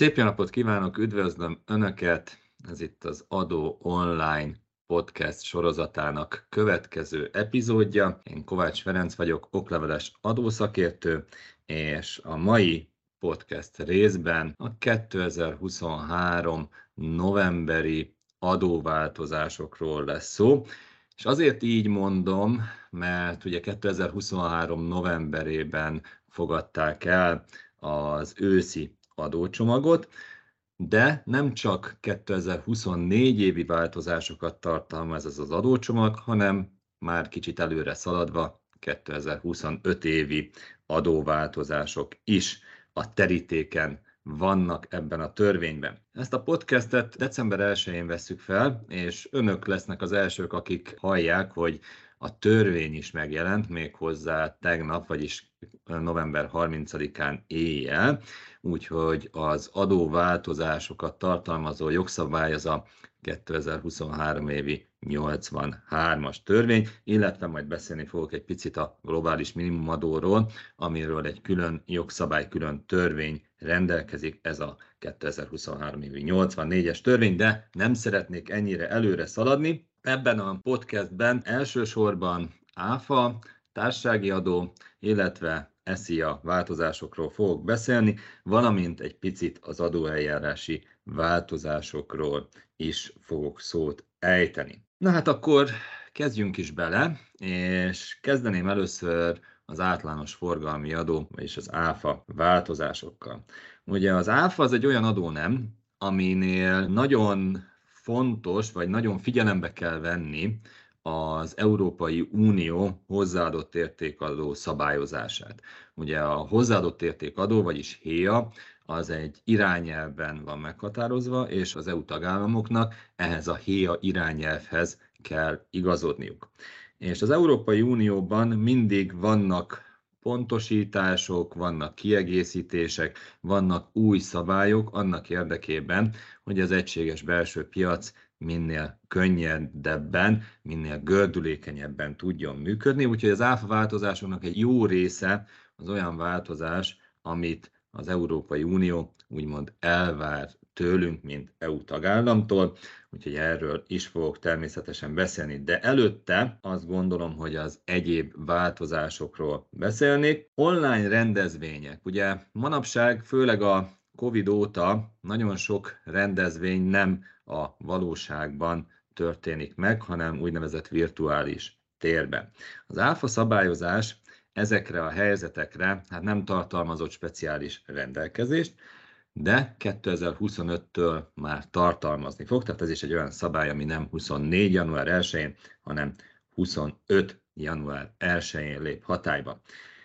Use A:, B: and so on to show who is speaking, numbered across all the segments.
A: Szép jó napot kívánok, üdvözlöm Önöket! Ez itt az Adó Online podcast sorozatának következő epizódja. Én Kovács Ferenc vagyok, okleveles adószakértő, és a mai podcast részben a 2023 novemberi adóváltozásokról lesz szó. És azért így mondom, mert ugye 2023 novemberében fogadták el az őszi adócsomagot, de nem csak 2024 évi változásokat tartalmaz ez az adócsomag, hanem már kicsit előre szaladva 2025 évi adóváltozások is a terítéken vannak ebben a törvényben. Ezt a podcastet december 1-én veszük fel, és önök lesznek az elsők, akik hallják, hogy a törvény is megjelent még hozzá tegnap, vagyis november 30-án éjjel, úgyhogy az adóváltozásokat tartalmazó jogszabály az a 2023 évi 83-as törvény, illetve majd beszélni fogok egy picit a globális minimumadóról, amiről egy külön jogszabály, külön törvény rendelkezik, ez a 2023 évi 84-es törvény, de nem szeretnék ennyire előre szaladni, Ebben a podcastben elsősorban áfa, társasági adó, illetve SZIA változásokról fogok beszélni, valamint egy picit az adóeljárási változásokról is fogok szót ejteni. Na hát akkor kezdjünk is bele, és kezdeném először az általános forgalmi adó, vagyis az áfa változásokkal. Ugye az áfa az egy olyan adó nem, aminél nagyon fontos, vagy nagyon figyelembe kell venni az Európai Unió hozzáadott értékadó szabályozását. Ugye a hozzáadott értékadó, vagyis HÉA, az egy irányelvben van meghatározva, és az EU tagállamoknak ehhez a HÉA irányelvhez kell igazodniuk. És az Európai Unióban mindig vannak pontosítások, vannak kiegészítések, vannak új szabályok annak érdekében, hogy az egységes belső piac minél könnyedebben, minél gördülékenyebben tudjon működni. Úgyhogy az áfa változásoknak egy jó része az olyan változás, amit az Európai Unió úgymond elvár tőlünk, mint EU tagállamtól, úgyhogy erről is fogok természetesen beszélni, de előtte azt gondolom, hogy az egyéb változásokról beszélnék. Online rendezvények, ugye manapság főleg a Covid óta nagyon sok rendezvény nem a valóságban történik meg, hanem úgynevezett virtuális térben. Az áfa szabályozás ezekre a helyzetekre hát nem tartalmazott speciális rendelkezést, de 2025-től már tartalmazni fog, tehát ez is egy olyan szabály, ami nem 24. január 1-én, hanem 25. január 1-én lép hatályba.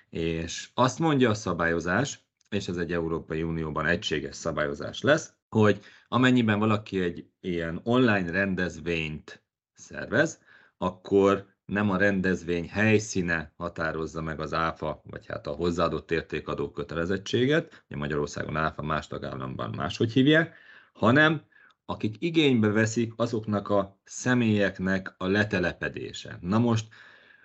A: És azt mondja a szabályozás, és ez egy Európai Unióban egységes szabályozás lesz, hogy amennyiben valaki egy ilyen online rendezvényt szervez, akkor nem a rendezvény helyszíne határozza meg az áfa, vagy hát a hozzáadott értékadó kötelezettséget, ugye Magyarországon áfa más tagállamban máshogy hívják, hanem akik igénybe veszik azoknak a személyeknek a letelepedése. Na most,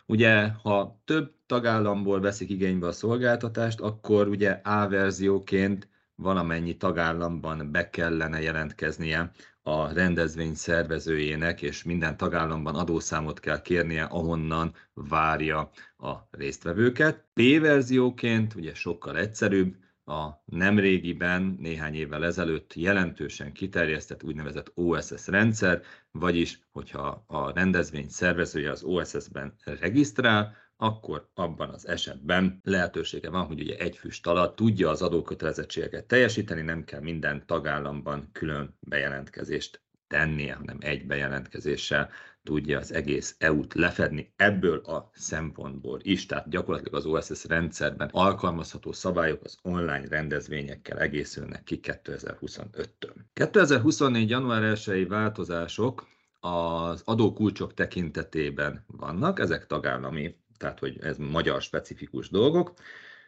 A: ugye, ha több tagállamból veszik igénybe a szolgáltatást, akkor ugye A verzióként valamennyi tagállamban be kellene jelentkeznie a rendezvény szervezőjének, és minden tagállamban adószámot kell kérnie, ahonnan várja a résztvevőket. P-verzióként ugye sokkal egyszerűbb, a nemrégiben, néhány évvel ezelőtt jelentősen kiterjesztett úgynevezett OSS rendszer, vagyis hogyha a rendezvény szervezője az OSS-ben regisztrál, akkor abban az esetben lehetősége van, hogy ugye egy füst alatt tudja az adókötelezettségeket teljesíteni, nem kell minden tagállamban külön bejelentkezést tennie, hanem egy bejelentkezéssel tudja az egész EU-t lefedni ebből a szempontból is. Tehát gyakorlatilag az OSS rendszerben alkalmazható szabályok az online rendezvényekkel egészülnek ki 2025-től. 2024. január 1 változások az adókulcsok tekintetében vannak, ezek tagállami tehát hogy ez magyar specifikus dolgok.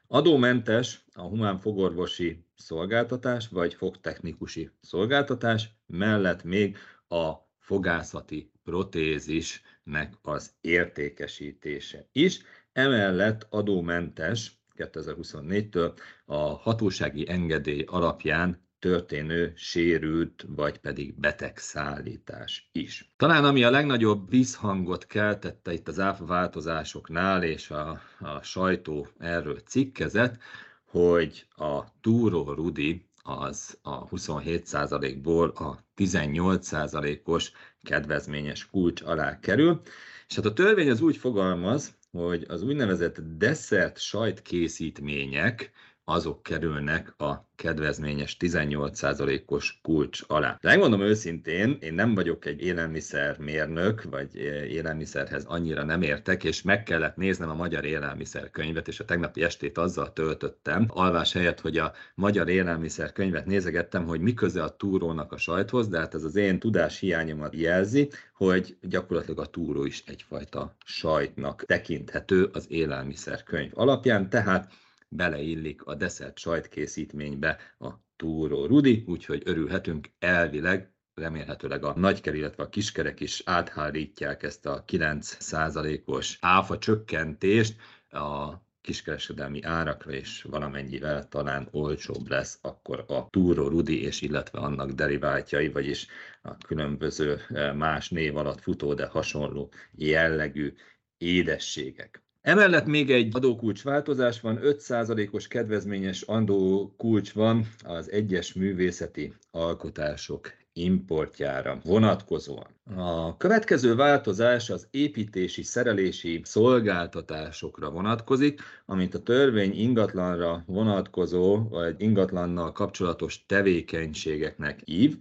A: Adómentes a humán fogorvosi szolgáltatás vagy fogtechnikusi szolgáltatás mellett még a fogászati protézisnek az értékesítése is. Emellett adómentes 2024-től a hatósági engedély alapján történő sérült vagy pedig beteg szállítás is. Talán ami a legnagyobb visszhangot keltette itt az áfa változásoknál, és a, a sajtó erről cikkezett, hogy a túró Rudi az a 27%-ból a 18%-os kedvezményes kulcs alá kerül. És hát a törvény az úgy fogalmaz, hogy az úgynevezett desszert sajtkészítmények azok kerülnek a kedvezményes 18%-os kulcs alá. De megmondom őszintén, én nem vagyok egy élelmiszermérnök, vagy élelmiszerhez annyira nem értek, és meg kellett néznem a magyar élelmiszerkönyvet, és a tegnapi estét azzal töltöttem, alvás helyett, hogy a magyar élelmiszerkönyvet nézegettem, hogy mi köze a túrónak a sajthoz, de hát ez az én tudás hiányomat jelzi, hogy gyakorlatilag a túró is egyfajta sajtnak tekinthető az élelmiszerkönyv alapján, tehát beleillik a desszert sajtkészítménybe a túró rudi, úgyhogy örülhetünk elvileg remélhetőleg a nagyker, illetve a kiskerek is áthárítják ezt a 9%-os áfa csökkentést a kiskereskedelmi árakra, és valamennyivel talán olcsóbb lesz akkor a túró rudi, és illetve annak deriváltjai, vagyis a különböző eh, más név alatt futó, de hasonló jellegű édességek. Emellett még egy adókulcs változás van, 5%-os kedvezményes adókulcs van az egyes művészeti alkotások importjára vonatkozóan. A következő változás az építési, szerelési szolgáltatásokra vonatkozik, amit a törvény ingatlanra vonatkozó, vagy ingatlannal kapcsolatos tevékenységeknek ív.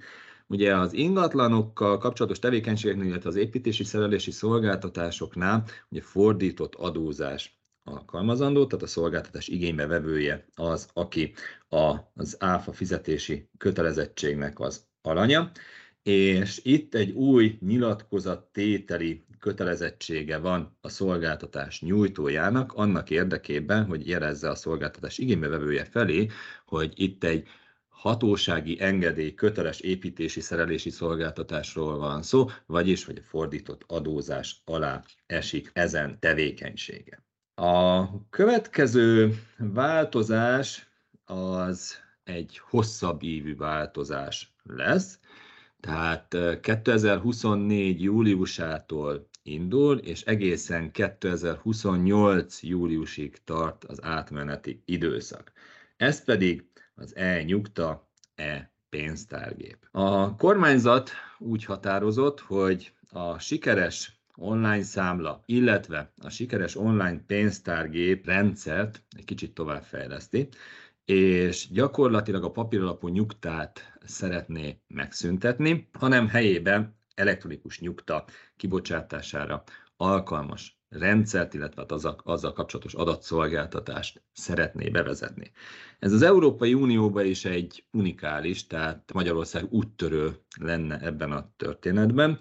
A: Ugye az ingatlanokkal kapcsolatos tevékenységeknél, illetve az építési szerelési szolgáltatásoknál ugye fordított adózás alkalmazandó, tehát a szolgáltatás igénybe vevője az, aki a, az áfa fizetési kötelezettségnek az alanya, és itt egy új nyilatkozat tételi kötelezettsége van a szolgáltatás nyújtójának annak érdekében, hogy jelezze a szolgáltatás igénybevevője felé, hogy itt egy hatósági engedély köteles építési szerelési szolgáltatásról van szó, vagyis hogy a fordított adózás alá esik ezen tevékenysége. A következő változás az egy hosszabb évű változás lesz, tehát 2024. júliusától indul, és egészen 2028. júliusig tart az átmeneti időszak. Ez pedig az e-nyugta, e-pénztárgép. A kormányzat úgy határozott, hogy a sikeres online számla, illetve a sikeres online pénztárgép rendszert egy kicsit továbbfejleszti, és gyakorlatilag a papíralapú nyugtát szeretné megszüntetni, hanem helyében elektronikus nyugta kibocsátására alkalmas rendszert, illetve hát azzal, azzal kapcsolatos adatszolgáltatást szeretné bevezetni. Ez az Európai Unióban is egy unikális, tehát Magyarország úttörő lenne ebben a történetben,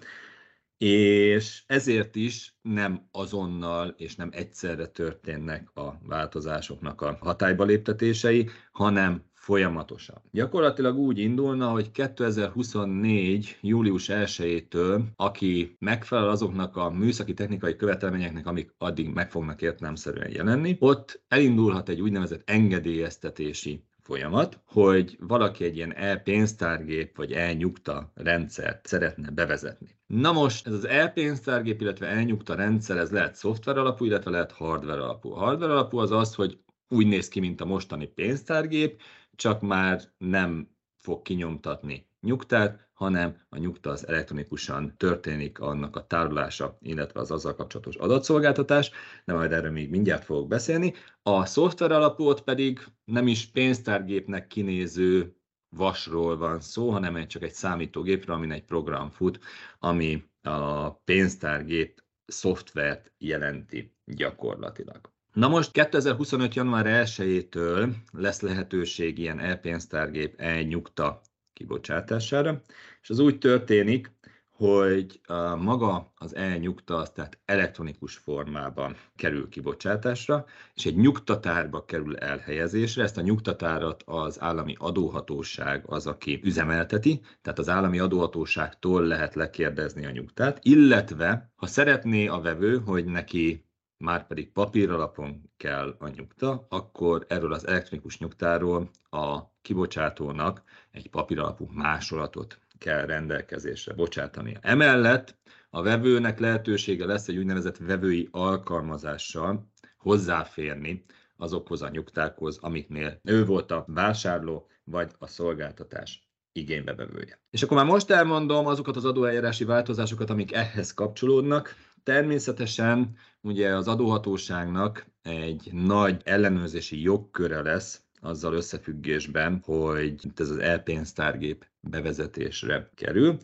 A: és ezért is nem azonnal és nem egyszerre történnek a változásoknak a hatályba léptetései, hanem folyamatosan. Gyakorlatilag úgy indulna, hogy 2024. július 1-től, aki megfelel azoknak a műszaki technikai követelményeknek, amik addig meg fognak értelemszerűen jelenni, ott elindulhat egy úgynevezett engedélyeztetési folyamat, hogy valaki egy ilyen e-pénztárgép vagy e-nyugta rendszert szeretne bevezetni. Na most ez az e-pénztárgép, illetve e-nyugta rendszer, ez lehet szoftver alapú, illetve lehet hardware alapú. Hardware alapú az az, hogy úgy néz ki, mint a mostani pénztárgép, csak már nem fog kinyomtatni nyugtát, hanem a nyugta az elektronikusan történik annak a tárolása, illetve az azzal kapcsolatos adatszolgáltatás, de majd erről még mindjárt fogok beszélni. A szoftver alapút pedig nem is pénztárgépnek kinéző vasról van szó, hanem csak egy számítógépről, amin egy program fut, ami a pénztárgép szoftvert jelenti gyakorlatilag. Na most 2025. január 1-től lesz lehetőség ilyen e-pénztárgép e-nyugta kibocsátására, és az úgy történik, hogy a maga az e-nyugta az tehát elektronikus formában kerül kibocsátásra, és egy nyugtatárba kerül elhelyezésre. Ezt a nyugtatárat az állami adóhatóság az, aki üzemelteti, tehát az állami adóhatóságtól lehet lekérdezni a nyugtát, illetve ha szeretné a vevő, hogy neki már pedig papíralapon kell a nyugta, akkor erről az elektronikus nyugtáról a kibocsátónak egy papíralapú másolatot kell rendelkezésre bocsátania. Emellett a vevőnek lehetősége lesz egy úgynevezett vevői alkalmazással hozzáférni azokhoz a nyugtákhoz, amiknél ő volt a vásárló vagy a szolgáltatás igénybevevője. És akkor már most elmondom azokat az adóeljárási változásokat, amik ehhez kapcsolódnak. Természetesen ugye az adóhatóságnak egy nagy ellenőrzési jogköre lesz azzal összefüggésben, hogy ez az elpénztárgép bevezetésre kerül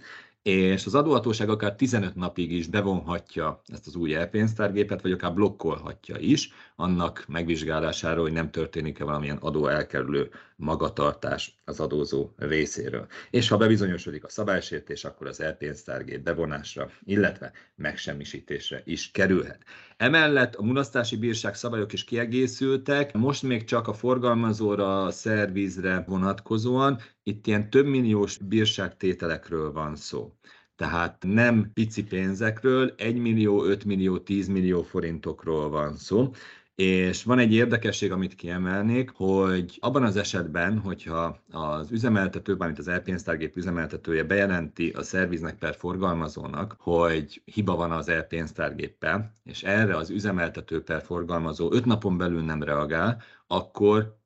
A: és az adóhatóság akár 15 napig is bevonhatja ezt az új elpénztárgépet, vagy akár blokkolhatja is, annak megvizsgálására, hogy nem történik-e valamilyen adó elkerülő magatartás az adózó részéről. És ha bebizonyosodik a szabálysértés, akkor az elpénztárgép bevonásra, illetve megsemmisítésre is kerülhet. Emellett a mulasztási bírság szabályok is kiegészültek, most még csak a forgalmazóra, a szervizre vonatkozóan, itt ilyen több milliós bírságtételekről van szó. Tehát nem pici pénzekről, 1 millió, 5 millió, 10 millió forintokról van szó. És van egy érdekesség, amit kiemelnék, hogy abban az esetben, hogyha az üzemeltető, mármint az elpénztárgép üzemeltetője bejelenti a szerviznek per forgalmazónak, hogy hiba van az elpénztárgéppel, és erre az üzemeltető per forgalmazó 5 napon belül nem reagál, akkor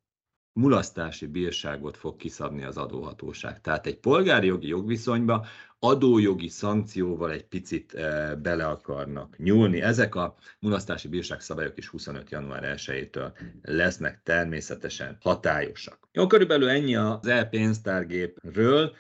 A: mulasztási bírságot fog kiszabni az adóhatóság. Tehát egy polgári jogi jogviszonyba adójogi szankcióval egy picit e, bele akarnak nyúlni. Ezek a mulasztási bírságszabályok is 25. január 1-től lesznek természetesen hatályosak. Jó, körülbelül ennyi az e-pénztárgépről.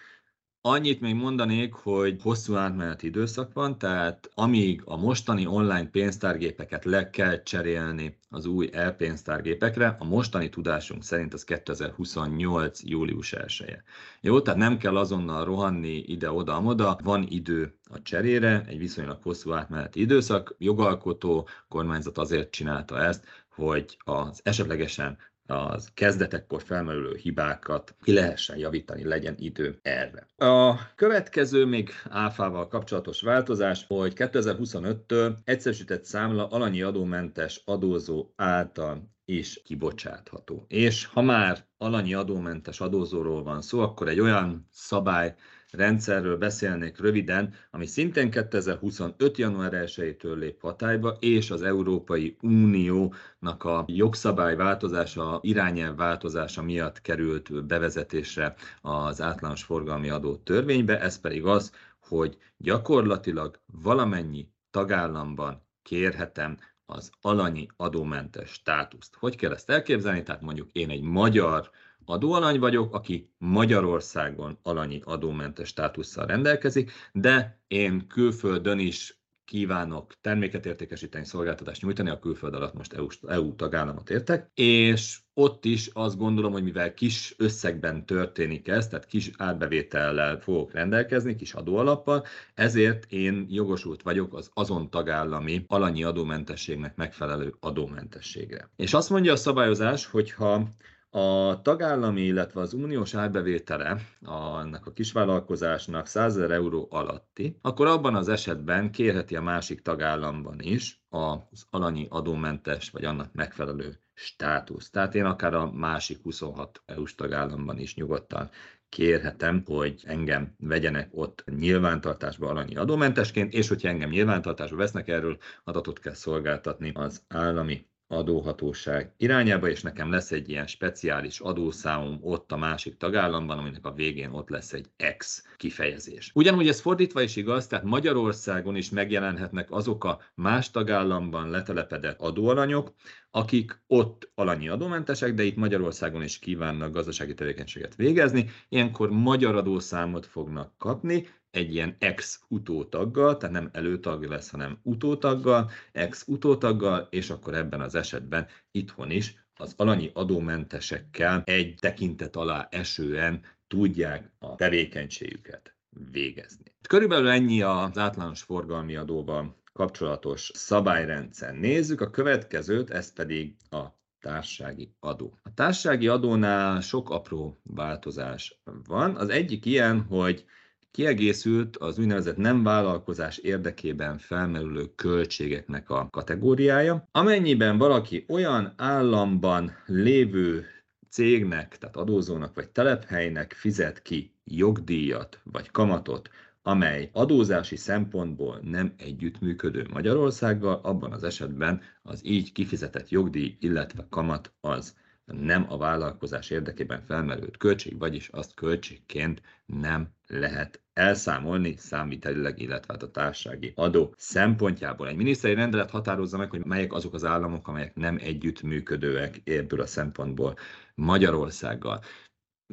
A: Annyit még mondanék, hogy hosszú átmeneti időszak van, tehát amíg a mostani online pénztárgépeket le kell cserélni az új e-pénztárgépekre, a mostani tudásunk szerint az 2028. július 1 -e. Jó, tehát nem kell azonnal rohanni ide-oda-amoda, van idő a cserére, egy viszonylag hosszú átmeneti időszak, jogalkotó kormányzat azért csinálta ezt, hogy az esetlegesen az kezdetekkor felmerülő hibákat ki lehessen javítani, legyen idő erre. A következő még áfával kapcsolatos változás, hogy 2025-től egyszerűsített számla alanyi adómentes adózó által is kibocsátható. És ha már alanyi adómentes adózóról van szó, akkor egy olyan szabály rendszerről beszélnék röviden, ami szintén 2025. január 1-től lép hatályba, és az Európai Uniónak a jogszabály változása, irányelv változása miatt került bevezetésre az általános forgalmi adó törvénybe, ez pedig az, hogy gyakorlatilag valamennyi tagállamban kérhetem az alanyi adómentes státuszt. Hogy kell ezt elképzelni? Tehát mondjuk én egy magyar adóalany vagyok, aki Magyarországon alanyi adómentes státusszal rendelkezik, de én külföldön is kívánok terméket értékesíteni, szolgáltatást nyújtani, a külföld alatt most EU, EU tagállamot értek, és ott is azt gondolom, hogy mivel kis összegben történik ez, tehát kis átbevétellel fogok rendelkezni, kis adóalappal, ezért én jogosult vagyok az azon tagállami alanyi adómentességnek megfelelő adómentességre. És azt mondja a szabályozás, hogyha a tagállami, illetve az uniós árbevétele annak a kisvállalkozásnak 100 000 euró alatti, akkor abban az esetben kérheti a másik tagállamban is az alanyi adómentes vagy annak megfelelő státusz. Tehát én akár a másik 26 EU-s tagállamban is nyugodtan kérhetem, hogy engem vegyenek ott nyilvántartásba alanyi adómentesként, és hogyha engem nyilvántartásba vesznek, erről adatot kell szolgáltatni az állami adóhatóság irányába, és nekem lesz egy ilyen speciális adószámom ott a másik tagállamban, aminek a végén ott lesz egy X kifejezés. Ugyanúgy ez fordítva is igaz, tehát Magyarországon is megjelenhetnek azok a más tagállamban letelepedett adóalanyok, akik ott alanyi adómentesek, de itt Magyarországon is kívánnak gazdasági tevékenységet végezni, ilyenkor magyar adószámot fognak kapni, egy ilyen ex utótaggal, tehát nem előtag lesz, hanem utótaggal, ex utótaggal, és akkor ebben az esetben itthon is az alanyi adómentesekkel egy tekintet alá esően tudják a tevékenységüket végezni. Körülbelül ennyi az általános forgalmi adóval kapcsolatos szabályrendszer. Nézzük a következőt, ez pedig a társasági adó. A társasági adónál sok apró változás van. Az egyik ilyen, hogy kiegészült az úgynevezett nem vállalkozás érdekében felmerülő költségeknek a kategóriája, amennyiben valaki olyan államban lévő cégnek, tehát adózónak vagy telephelynek fizet ki jogdíjat vagy kamatot, amely adózási szempontból nem együttműködő Magyarországgal, abban az esetben az így kifizetett jogdíj, illetve kamat az nem a vállalkozás érdekében felmerült költség, vagyis azt költségként nem lehet elszámolni számítelileg, illetve hát a társasági adó szempontjából. Egy miniszteri rendelet határozza meg, hogy melyek azok az államok, amelyek nem együttműködőek ebből a szempontból Magyarországgal.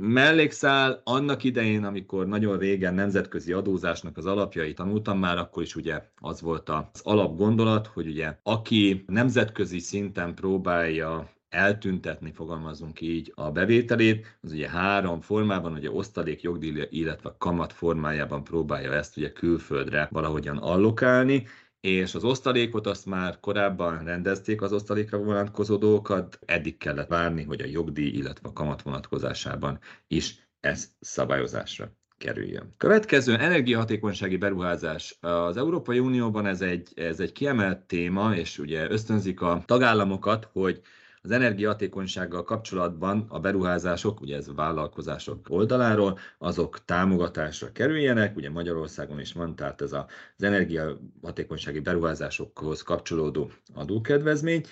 A: Mellékszál annak idején, amikor nagyon régen nemzetközi adózásnak az alapjait tanultam már, akkor is ugye az volt az alapgondolat, hogy ugye aki nemzetközi szinten próbálja eltüntetni, fogalmazunk így, a bevételét, az ugye három formában, ugye osztalék, jogdíj, illetve kamat formájában próbálja ezt ugye külföldre valahogyan allokálni, és az osztalékot azt már korábban rendezték az osztalékra vonatkozó dolgokat, eddig kellett várni, hogy a jogdíj, illetve a kamat vonatkozásában is ez szabályozásra kerüljön. Következő energiahatékonysági beruházás. Az Európai Unióban ez egy, ez egy kiemelt téma, és ugye ösztönzik a tagállamokat, hogy az energiahatékonysággal kapcsolatban a beruházások, ugye ez a vállalkozások oldaláról, azok támogatásra kerüljenek, ugye Magyarországon is van, tehát ez az energiahatékonysági beruházásokhoz kapcsolódó adókedvezmény,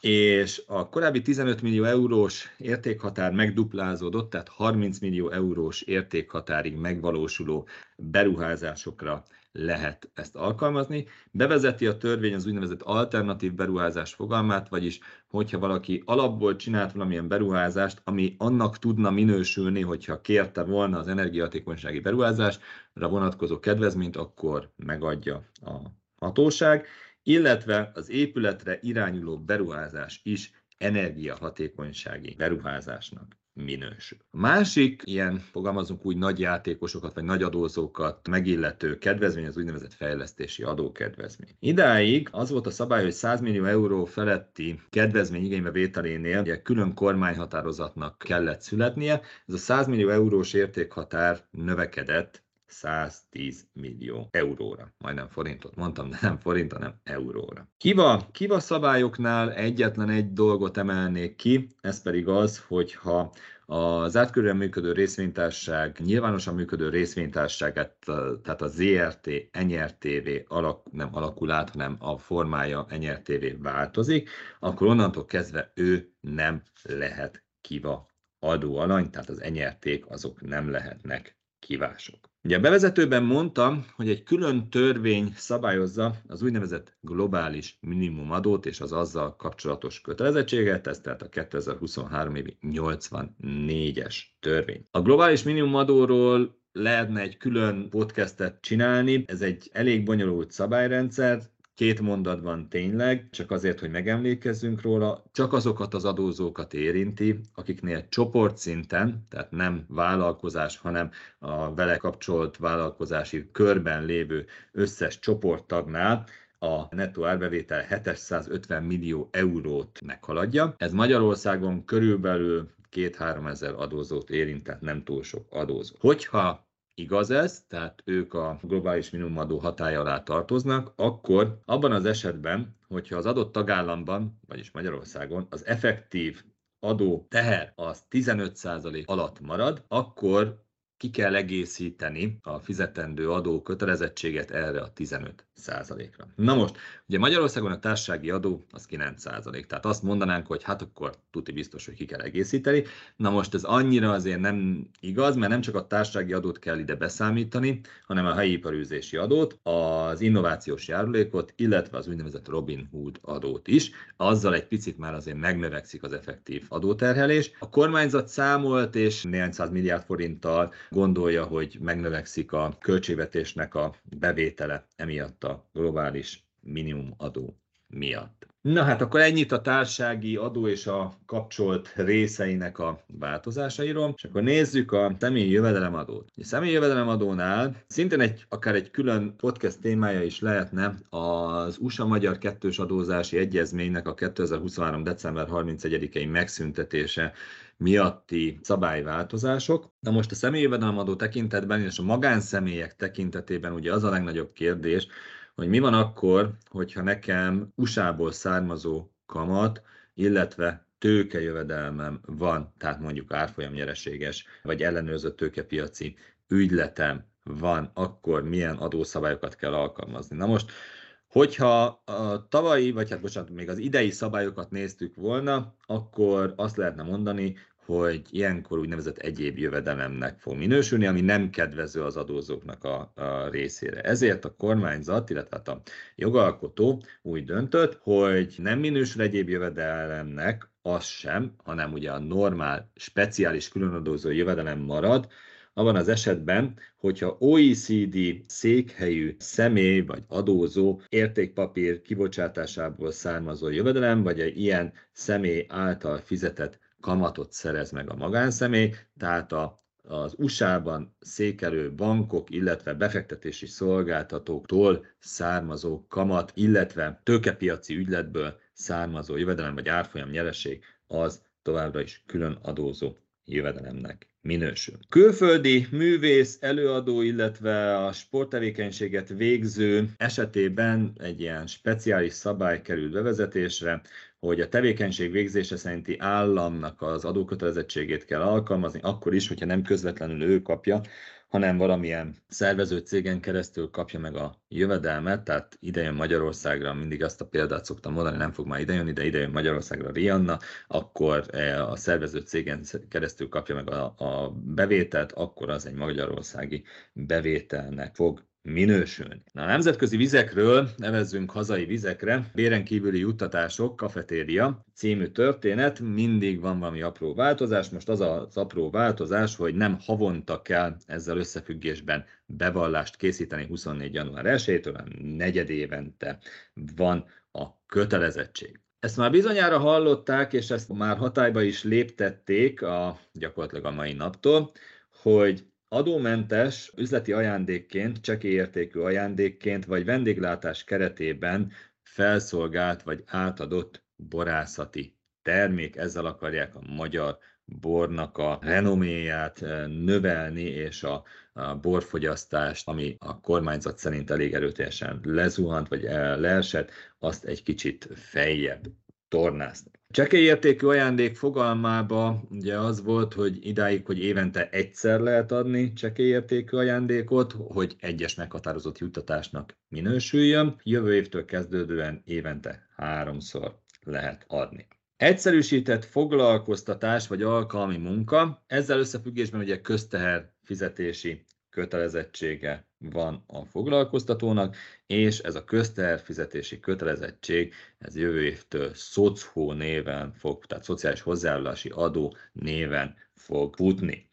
A: és a korábbi 15 millió eurós értékhatár megduplázódott, tehát 30 millió eurós értékhatárig megvalósuló beruházásokra lehet ezt alkalmazni. Bevezeti a törvény az úgynevezett alternatív beruházás fogalmát, vagyis hogyha valaki alapból csinált valamilyen beruházást, ami annak tudna minősülni, hogyha kérte volna az energiahatékonysági beruházásra vonatkozó kedvezményt, akkor megadja a hatóság, illetve az épületre irányuló beruházás is energiahatékonysági beruházásnak minősül. A másik ilyen, fogalmazunk úgy, nagy játékosokat vagy nagy adózókat megillető kedvezmény az úgynevezett fejlesztési adókedvezmény. Idáig az volt a szabály, hogy 100 millió euró feletti kedvezmény igénybe vételénél ugye külön kormányhatározatnak kellett születnie. Ez a 100 millió eurós értékhatár növekedett 110 millió euróra. Majdnem forintot mondtam, de nem forint, hanem euróra. Kiva, kiva szabályoknál egyetlen egy dolgot emelnék ki, ez pedig az, hogyha az átkörűen működő részvénytárság, nyilvánosan működő részvénytárságát, tehát a ZRT, NRTV alak, nem alakul át, hanem a formája NRTV változik, akkor onnantól kezdve ő nem lehet kiva adóalany, tehát az enyerték azok nem lehetnek kivások. Ugye a bevezetőben mondtam, hogy egy külön törvény szabályozza az úgynevezett globális minimumadót és az azzal kapcsolatos kötelezettséget, ez tehát a 2023 évi 84-es törvény. A globális minimumadóról lehetne egy külön podcastet csinálni, ez egy elég bonyolult szabályrendszer, Két mondatban tényleg, csak azért, hogy megemlékezzünk róla, csak azokat az adózókat érinti, akiknél csoportszinten, tehát nem vállalkozás, hanem a vele kapcsolt vállalkozási körben lévő összes csoporttagnál a nettó árbevétel 750 millió eurót meghaladja. Ez Magyarországon körülbelül 2-3 ezer adózót érintett, nem túl sok adózó. Hogyha igaz ez, tehát ők a globális minimumadó hatája alá tartoznak, akkor abban az esetben, hogyha az adott tagállamban, vagyis Magyarországon az effektív adó teher az 15% alatt marad, akkor ki kell egészíteni a fizetendő adó kötelezettséget erre a 15 százalékra. Na most, ugye Magyarországon a társasági adó az 9 százalék, tehát azt mondanánk, hogy hát akkor tuti biztos, hogy ki kell egészíteni. Na most ez annyira azért nem igaz, mert nem csak a társasági adót kell ide beszámítani, hanem a helyi iparűzési adót, az innovációs járulékot, illetve az úgynevezett Robin Hood adót is. Azzal egy picit már azért megnövekszik az effektív adóterhelés. A kormányzat számolt, és néhány száz milliárd forinttal gondolja, hogy megnövekszik a költségvetésnek a bevétele emiatt a globális minimum adó miatt. Na hát akkor ennyit a társági adó és a kapcsolt részeinek a változásairól, és akkor nézzük a személyi jövedelemadót. A személyi jövedelemadónál szintén egy, akár egy külön podcast témája is lehetne az USA-magyar kettős adózási egyezménynek a 2023. december 31-i megszüntetése miatti szabályváltozások. Na most a személyi jövedelemadó tekintetben és a magánszemélyek tekintetében ugye az a legnagyobb kérdés, hogy mi van akkor, hogyha nekem USA-ból származó kamat, illetve tőkejövedelmem van, tehát mondjuk árfolyam nyereséges, vagy ellenőrzött tőkepiaci ügyletem van, akkor milyen adószabályokat kell alkalmazni. Na most, hogyha a tavalyi, vagy hát bocsánat, még az idei szabályokat néztük volna, akkor azt lehetne mondani, hogy ilyenkor úgynevezett egyéb jövedelemnek fog minősülni, ami nem kedvező az adózóknak a, a részére. Ezért a kormányzat, illetve hát a jogalkotó úgy döntött, hogy nem minősül egyéb jövedelemnek az sem, hanem ugye a normál, speciális különadózó jövedelem marad, abban az esetben, hogyha OECD székhelyű személy vagy adózó értékpapír kibocsátásából származó jövedelem, vagy egy ilyen személy által fizetett kamatot szerez meg a magánszemély, tehát a az USA-ban székelő bankok, illetve befektetési szolgáltatóktól származó kamat, illetve tőkepiaci ügyletből származó jövedelem vagy árfolyam nyereség az továbbra is külön adózó jövedelemnek minősül. Külföldi művész, előadó, illetve a sporttevékenységet végző esetében egy ilyen speciális szabály kerül bevezetésre, hogy a tevékenység végzése szerinti államnak az adókötelezettségét kell alkalmazni, akkor is, hogyha nem közvetlenül ő kapja, hanem valamilyen szervező cégen keresztül kapja meg a jövedelmet, tehát idejön Magyarországra, mindig azt a példát szoktam mondani, nem fog már idejönni, de idejön Magyarországra Rianna, akkor e, a szervező cégen keresztül kapja meg a, a bevételt, akkor az egy magyarországi bevételnek fog minősülni. Na, a nemzetközi vizekről nevezzünk hazai vizekre, béren kívüli juttatások, kafetéria című történet, mindig van valami apró változás, most az az apró változás, hogy nem havonta kell ezzel összefüggésben bevallást készíteni 24. január 1-től, hanem negyed évente van a kötelezettség. Ezt már bizonyára hallották, és ezt már hatályba is léptették a, gyakorlatilag a mai naptól, hogy adómentes üzleti ajándékként, csekély értékű ajándékként vagy vendéglátás keretében felszolgált vagy átadott borászati termék, ezzel akarják a magyar bornak a renoméját eh, növelni, és a, a borfogyasztást, ami a kormányzat szerint elég erőteljesen lezuhant, vagy leesett, azt egy kicsit feljebb tornázni. Csekély értékű ajándék fogalmába ugye az volt, hogy idáig, hogy évente egyszer lehet adni csekély értékű ajándékot, hogy egyes meghatározott juttatásnak minősüljön. Jövő évtől kezdődően évente háromszor lehet adni. Egyszerűsített foglalkoztatás vagy alkalmi munka, ezzel összefüggésben ugye közteher fizetési kötelezettsége van a foglalkoztatónak, és ez a közterfizetési kötelezettség, ez jövő évtől SZOCHO néven fog, tehát szociális hozzájárulási adó néven fog futni.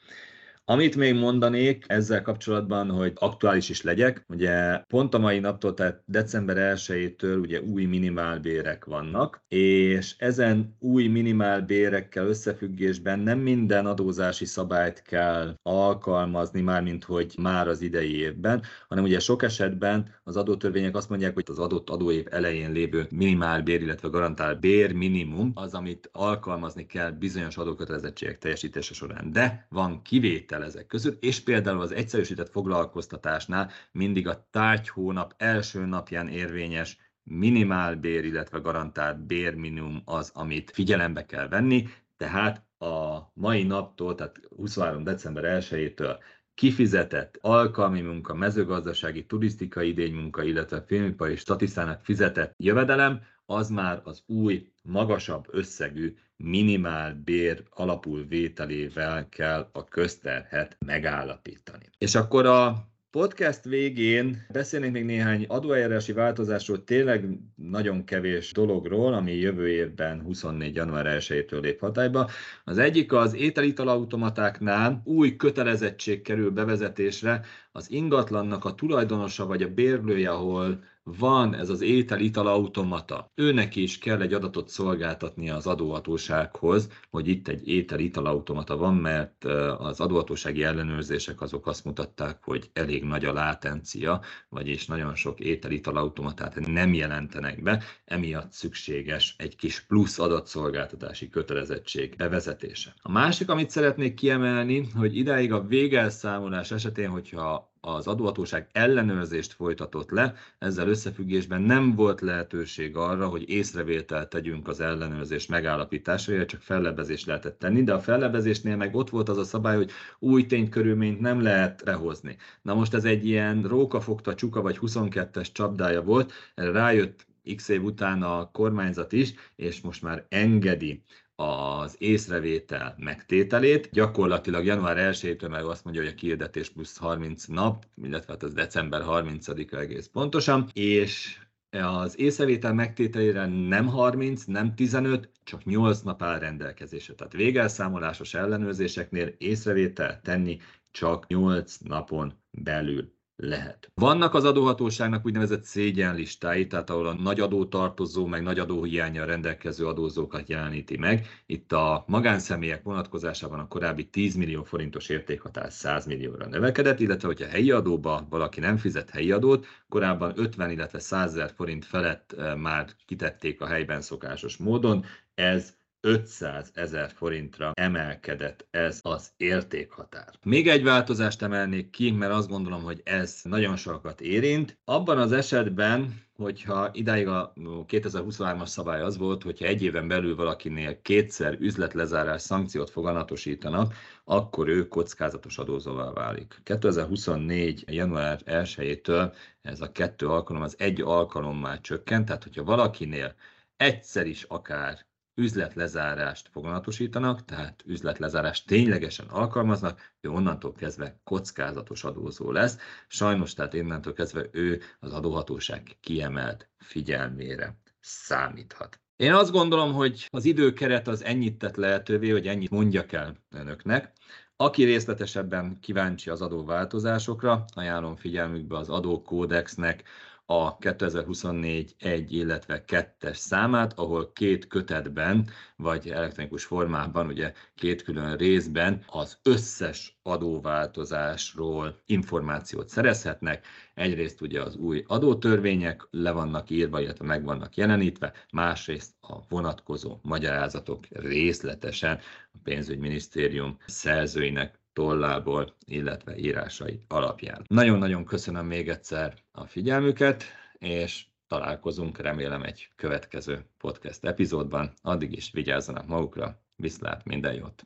A: Amit még mondanék ezzel kapcsolatban, hogy aktuális is legyek, ugye pont a mai naptól, tehát december 1-től ugye új minimálbérek vannak, és ezen új minimálbérekkel összefüggésben nem minden adózási szabályt kell alkalmazni, mármint hogy már az idei évben, hanem ugye sok esetben az adótörvények azt mondják, hogy az adott adóév elején lévő minimálbér, illetve garantált bér minimum az, amit alkalmazni kell bizonyos adókötelezettségek teljesítése során. De van kivétel el ezek között, és például az egyszerűsített foglalkoztatásnál mindig a tárgyhónap első napján érvényes minimálbér, illetve garantált bérminimum az, amit figyelembe kell venni, tehát a mai naptól, tehát 23. december 1-től kifizetett alkalmi munka, mezőgazdasági, turisztikai idénymunka, illetve filmipari statisztának fizetett jövedelem, az már az új, magasabb összegű minimál bér alapul vételével kell a közterhet megállapítani. És akkor a podcast végén beszélnék még néhány adóeljárási változásról, tényleg nagyon kevés dologról, ami jövő évben 24. január 1-től lép hatályba. Az egyik az ételitalautomatáknál új kötelezettség kerül bevezetésre, az ingatlannak a tulajdonosa vagy a bérlője, ahol van ez az étel-ital automata, őnek is kell egy adatot szolgáltatnia az adóhatósághoz, hogy itt egy étel-ital automata van, mert az adóhatósági ellenőrzések azok azt mutatták, hogy elég nagy a látencia, vagyis nagyon sok étel-ital automatát nem jelentenek be, emiatt szükséges egy kis plusz adatszolgáltatási kötelezettség bevezetése. A másik, amit szeretnék kiemelni, hogy idáig a végelszámolás esetén, hogyha az adóhatóság ellenőrzést folytatott le, ezzel összefüggésben nem volt lehetőség arra, hogy észrevételt tegyünk az ellenőrzés megállapítására, csak fellebezést lehetett tenni, de a fellebezésnél meg ott volt az a szabály, hogy új ténykörülményt nem lehet rehozni. Na most ez egy ilyen rókafogta csuka vagy 22-es csapdája volt, erre rájött x év után a kormányzat is, és most már engedi az észrevétel megtételét. Gyakorlatilag január 1-től meg azt mondja, hogy a kiirdetés plusz 30 nap, illetve hát az december 30-a egész pontosan, és az észrevétel megtételére nem 30, nem 15, csak 8 nap áll rendelkezésre. Tehát végelszámolásos ellenőrzéseknél észrevétel tenni csak 8 napon belül lehet. Vannak az adóhatóságnak úgynevezett szégyenlistái, tehát ahol a nagy adótartozó, meg nagy adóhiányjal rendelkező adózókat jeleníti meg. Itt a magánszemélyek vonatkozásában a korábbi 10 millió forintos értékhatár 100 millióra növekedett, illetve hogyha helyi adóba valaki nem fizet helyi adót, korábban 50, illetve 100 ezer forint felett eh, már kitették a helyben szokásos módon, ez 500 ezer forintra emelkedett ez az értékhatár. Még egy változást emelnék ki, mert azt gondolom, hogy ez nagyon sokat érint. Abban az esetben, hogyha idáig a 2023-as szabály az volt, hogyha egy éven belül valakinél kétszer üzletlezárás szankciót foganatosítanak, akkor ő kockázatos adózóval válik. 2024. január 1-től ez a kettő alkalom az egy alkalommal csökkent, tehát hogyha valakinél egyszer is akár üzletlezárást foganatosítanak, tehát üzletlezárást ténylegesen alkalmaznak, ő onnantól kezdve kockázatos adózó lesz. Sajnos, tehát innentől kezdve ő az adóhatóság kiemelt figyelmére számíthat. Én azt gondolom, hogy az időkeret az ennyit tett lehetővé, hogy ennyit mondjak el önöknek. Aki részletesebben kíváncsi az adóváltozásokra, ajánlom figyelmükbe az adókódexnek a 2024 1, illetve 2-es számát, ahol két kötetben, vagy elektronikus formában, ugye két külön részben az összes adóváltozásról információt szerezhetnek. Egyrészt ugye az új adótörvények le vannak írva, illetve meg vannak jelenítve, másrészt a vonatkozó magyarázatok részletesen a pénzügyminisztérium szerzőinek tollából, illetve írásai alapján. Nagyon-nagyon köszönöm még egyszer a figyelmüket, és találkozunk remélem egy következő podcast epizódban. Addig is vigyázzanak magukra, viszlát minden jót!